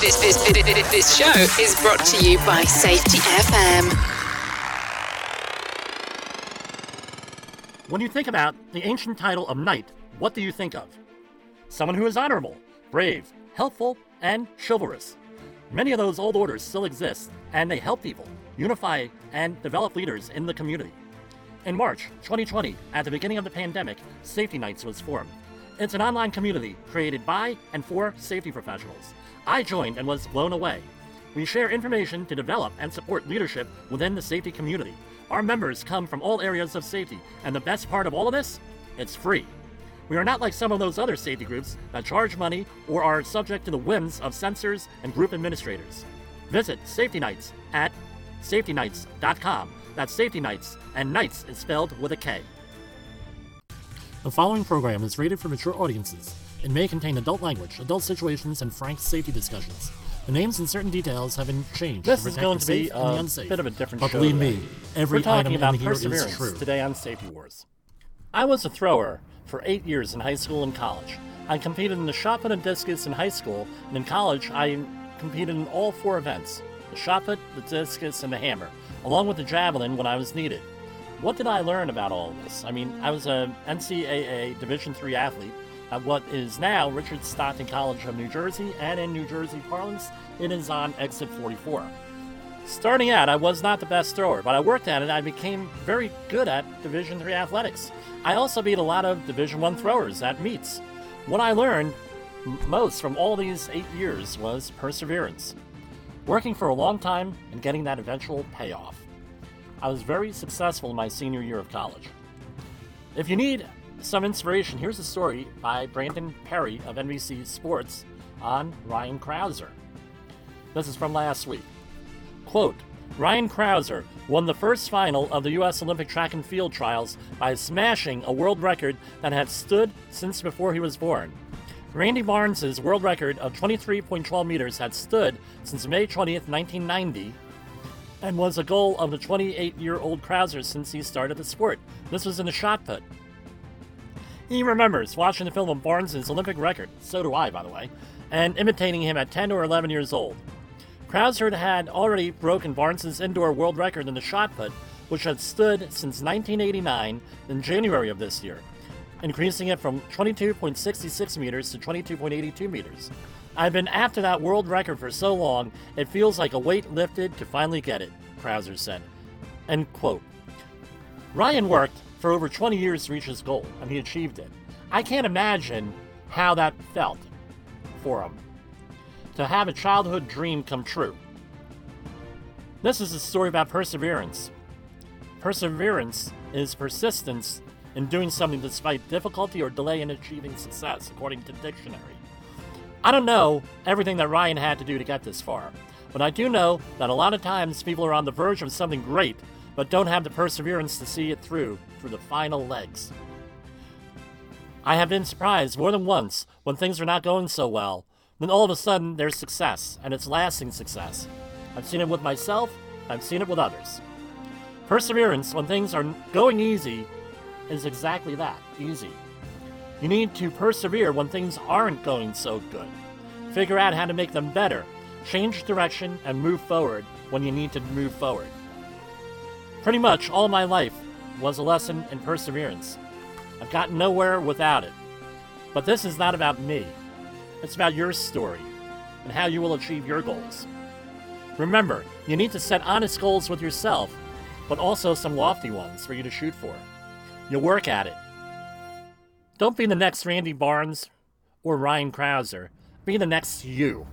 This, this, this, show is brought to you by Safety FM. When you think about the ancient title of knight, what do you think of? Someone who is honorable, brave, helpful, and chivalrous. Many of those old orders still exist, and they help people unify and develop leaders in the community. In March 2020, at the beginning of the pandemic, Safety Knights was formed. It's an online community created by and for safety professionals. I joined and was blown away. We share information to develop and support leadership within the safety community. Our members come from all areas of safety, and the best part of all of this? It's free. We are not like some of those other safety groups that charge money or are subject to the whims of censors and group administrators. Visit Safety Knights at safetyknights.com. That's Safety Knights, and Nights is spelled with a K. The following program is rated for mature audiences. and may contain adult language, adult situations, and frank safety discussions. The names and certain details have been changed. This is going to be safe and the a unsafe. bit of a different But show believe me, every We're talking item about in here is perseverance true. today on Safety Wars. I was a thrower for eight years in high school and college. I competed in the shot put and discus in high school, and in college I competed in all four events: the shot put, the discus, and the hammer, along with the javelin when I was needed. What did I learn about all of this? I mean, I was a NCAA Division III athlete at what is now Richard Stockton College of New Jersey, and in New Jersey parlance, it is on exit 44. Starting out, I was not the best thrower, but I worked at it. I became very good at Division III athletics. I also beat a lot of Division One throwers at meets. What I learned most from all these eight years was perseverance, working for a long time and getting that eventual payoff. I was very successful in my senior year of college. If you need some inspiration, here's a story by Brandon Perry of NBC Sports on Ryan Crouser. This is from last week. Quote Ryan Crouser won the first final of the U.S. Olympic track and field trials by smashing a world record that had stood since before he was born. Randy Barnes' world record of 23.12 meters had stood since May 20th, 1990, and was a goal of the 28 year old Crouser since he started the sport. This was in the shot put. He remembers watching the film of Barnes' Olympic record, so do I, by the way, and imitating him at 10 or 11 years old. Crouser had already broken Barnes' indoor world record in the shot put, which had stood since 1989 in January of this year, increasing it from 22.66 meters to 22.82 meters. I've been after that world record for so long, it feels like a weight lifted to finally get it, Crouser said. End quote. Ryan worked for over 20 years to reach his goal, and he achieved it. I can't imagine how that felt for him to have a childhood dream come true. This is a story about perseverance. Perseverance is persistence in doing something despite difficulty or delay in achieving success, according to dictionary. I don't know everything that Ryan had to do to get this far, but I do know that a lot of times people are on the verge of something great, but don't have the perseverance to see it through through the final legs. I have been surprised more than once when things are not going so well, then all of a sudden there's success, and it's lasting success. I've seen it with myself, I've seen it with others. Perseverance, when things are going easy, is exactly that easy. You need to persevere when things aren't going so good. Figure out how to make them better, change direction, and move forward when you need to move forward. Pretty much all my life was a lesson in perseverance. I've gotten nowhere without it. But this is not about me. It's about your story and how you will achieve your goals. Remember, you need to set honest goals with yourself, but also some lofty ones for you to shoot for. You'll work at it. Don't be the next Randy Barnes or Ryan Crouser. Be the next you.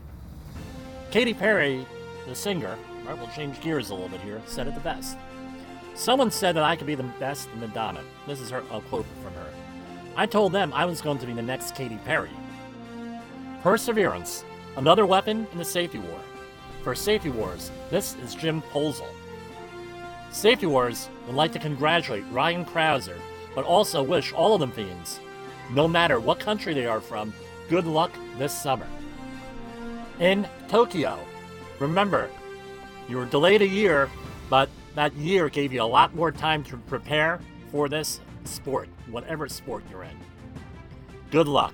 Katy Perry, the singer, right, we'll change gears a little bit here, said it the best. Someone said that I could be the best Madonna. This is her a quote from her. I told them I was going to be the next Katy Perry. Perseverance, another weapon in the safety war. For Safety Wars, this is Jim Polzel. Safety Wars would like to congratulate Ryan Crouser, but also wish all of them fiends, no matter what country they are from, good luck this summer. In Tokyo, remember, you were delayed a year, but that year gave you a lot more time to prepare for this sport, whatever sport you're in. Good luck.